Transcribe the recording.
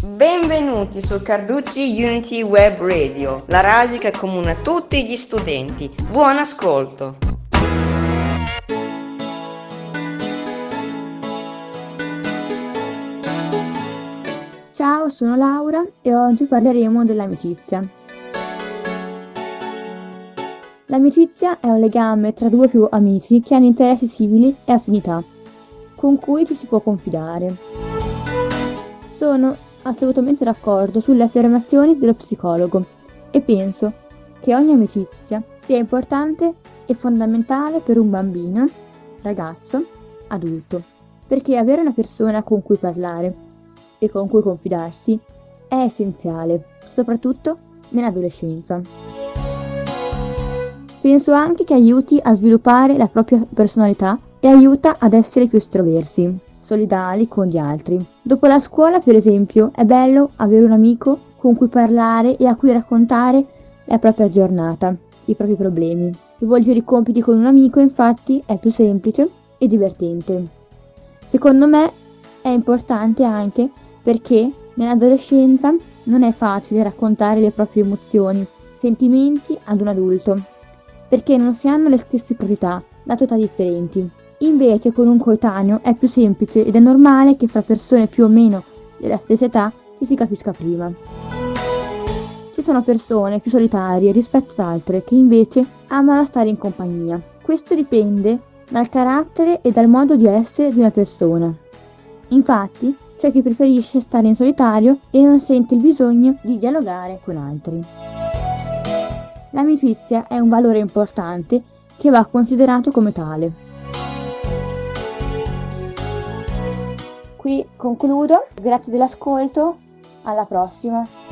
Benvenuti su Carducci Unity Web Radio, la radio che accomuna tutti gli studenti. Buon ascolto! Ciao, sono Laura e oggi parleremo dell'amicizia. L'amicizia è un legame tra due o più amici che hanno interessi simili e affinità, con cui ci si può confidare. Sono assolutamente d'accordo sulle affermazioni dello psicologo e penso che ogni amicizia sia importante e fondamentale per un bambino, ragazzo, adulto, perché avere una persona con cui parlare e con cui confidarsi è essenziale, soprattutto nell'adolescenza. Penso anche che aiuti a sviluppare la propria personalità e aiuta ad essere più estroversi solidali con gli altri. Dopo la scuola, per esempio, è bello avere un amico con cui parlare e a cui raccontare la propria giornata, i propri problemi. Svolgere i compiti con un amico, infatti, è più semplice e divertente. Secondo me è importante anche perché nell'adolescenza non è facile raccontare le proprie emozioni, sentimenti ad un adulto, perché non si hanno le stesse priorità da età differenti. Invece con un coetaneo è più semplice ed è normale che fra persone più o meno della stessa età ci si capisca prima. Ci sono persone più solitarie rispetto ad altre che invece amano stare in compagnia. Questo dipende dal carattere e dal modo di essere di una persona. Infatti, c'è chi preferisce stare in solitario e non sente il bisogno di dialogare con altri. L'amicizia è un valore importante che va considerato come tale. Qui concludo, grazie dell'ascolto, alla prossima.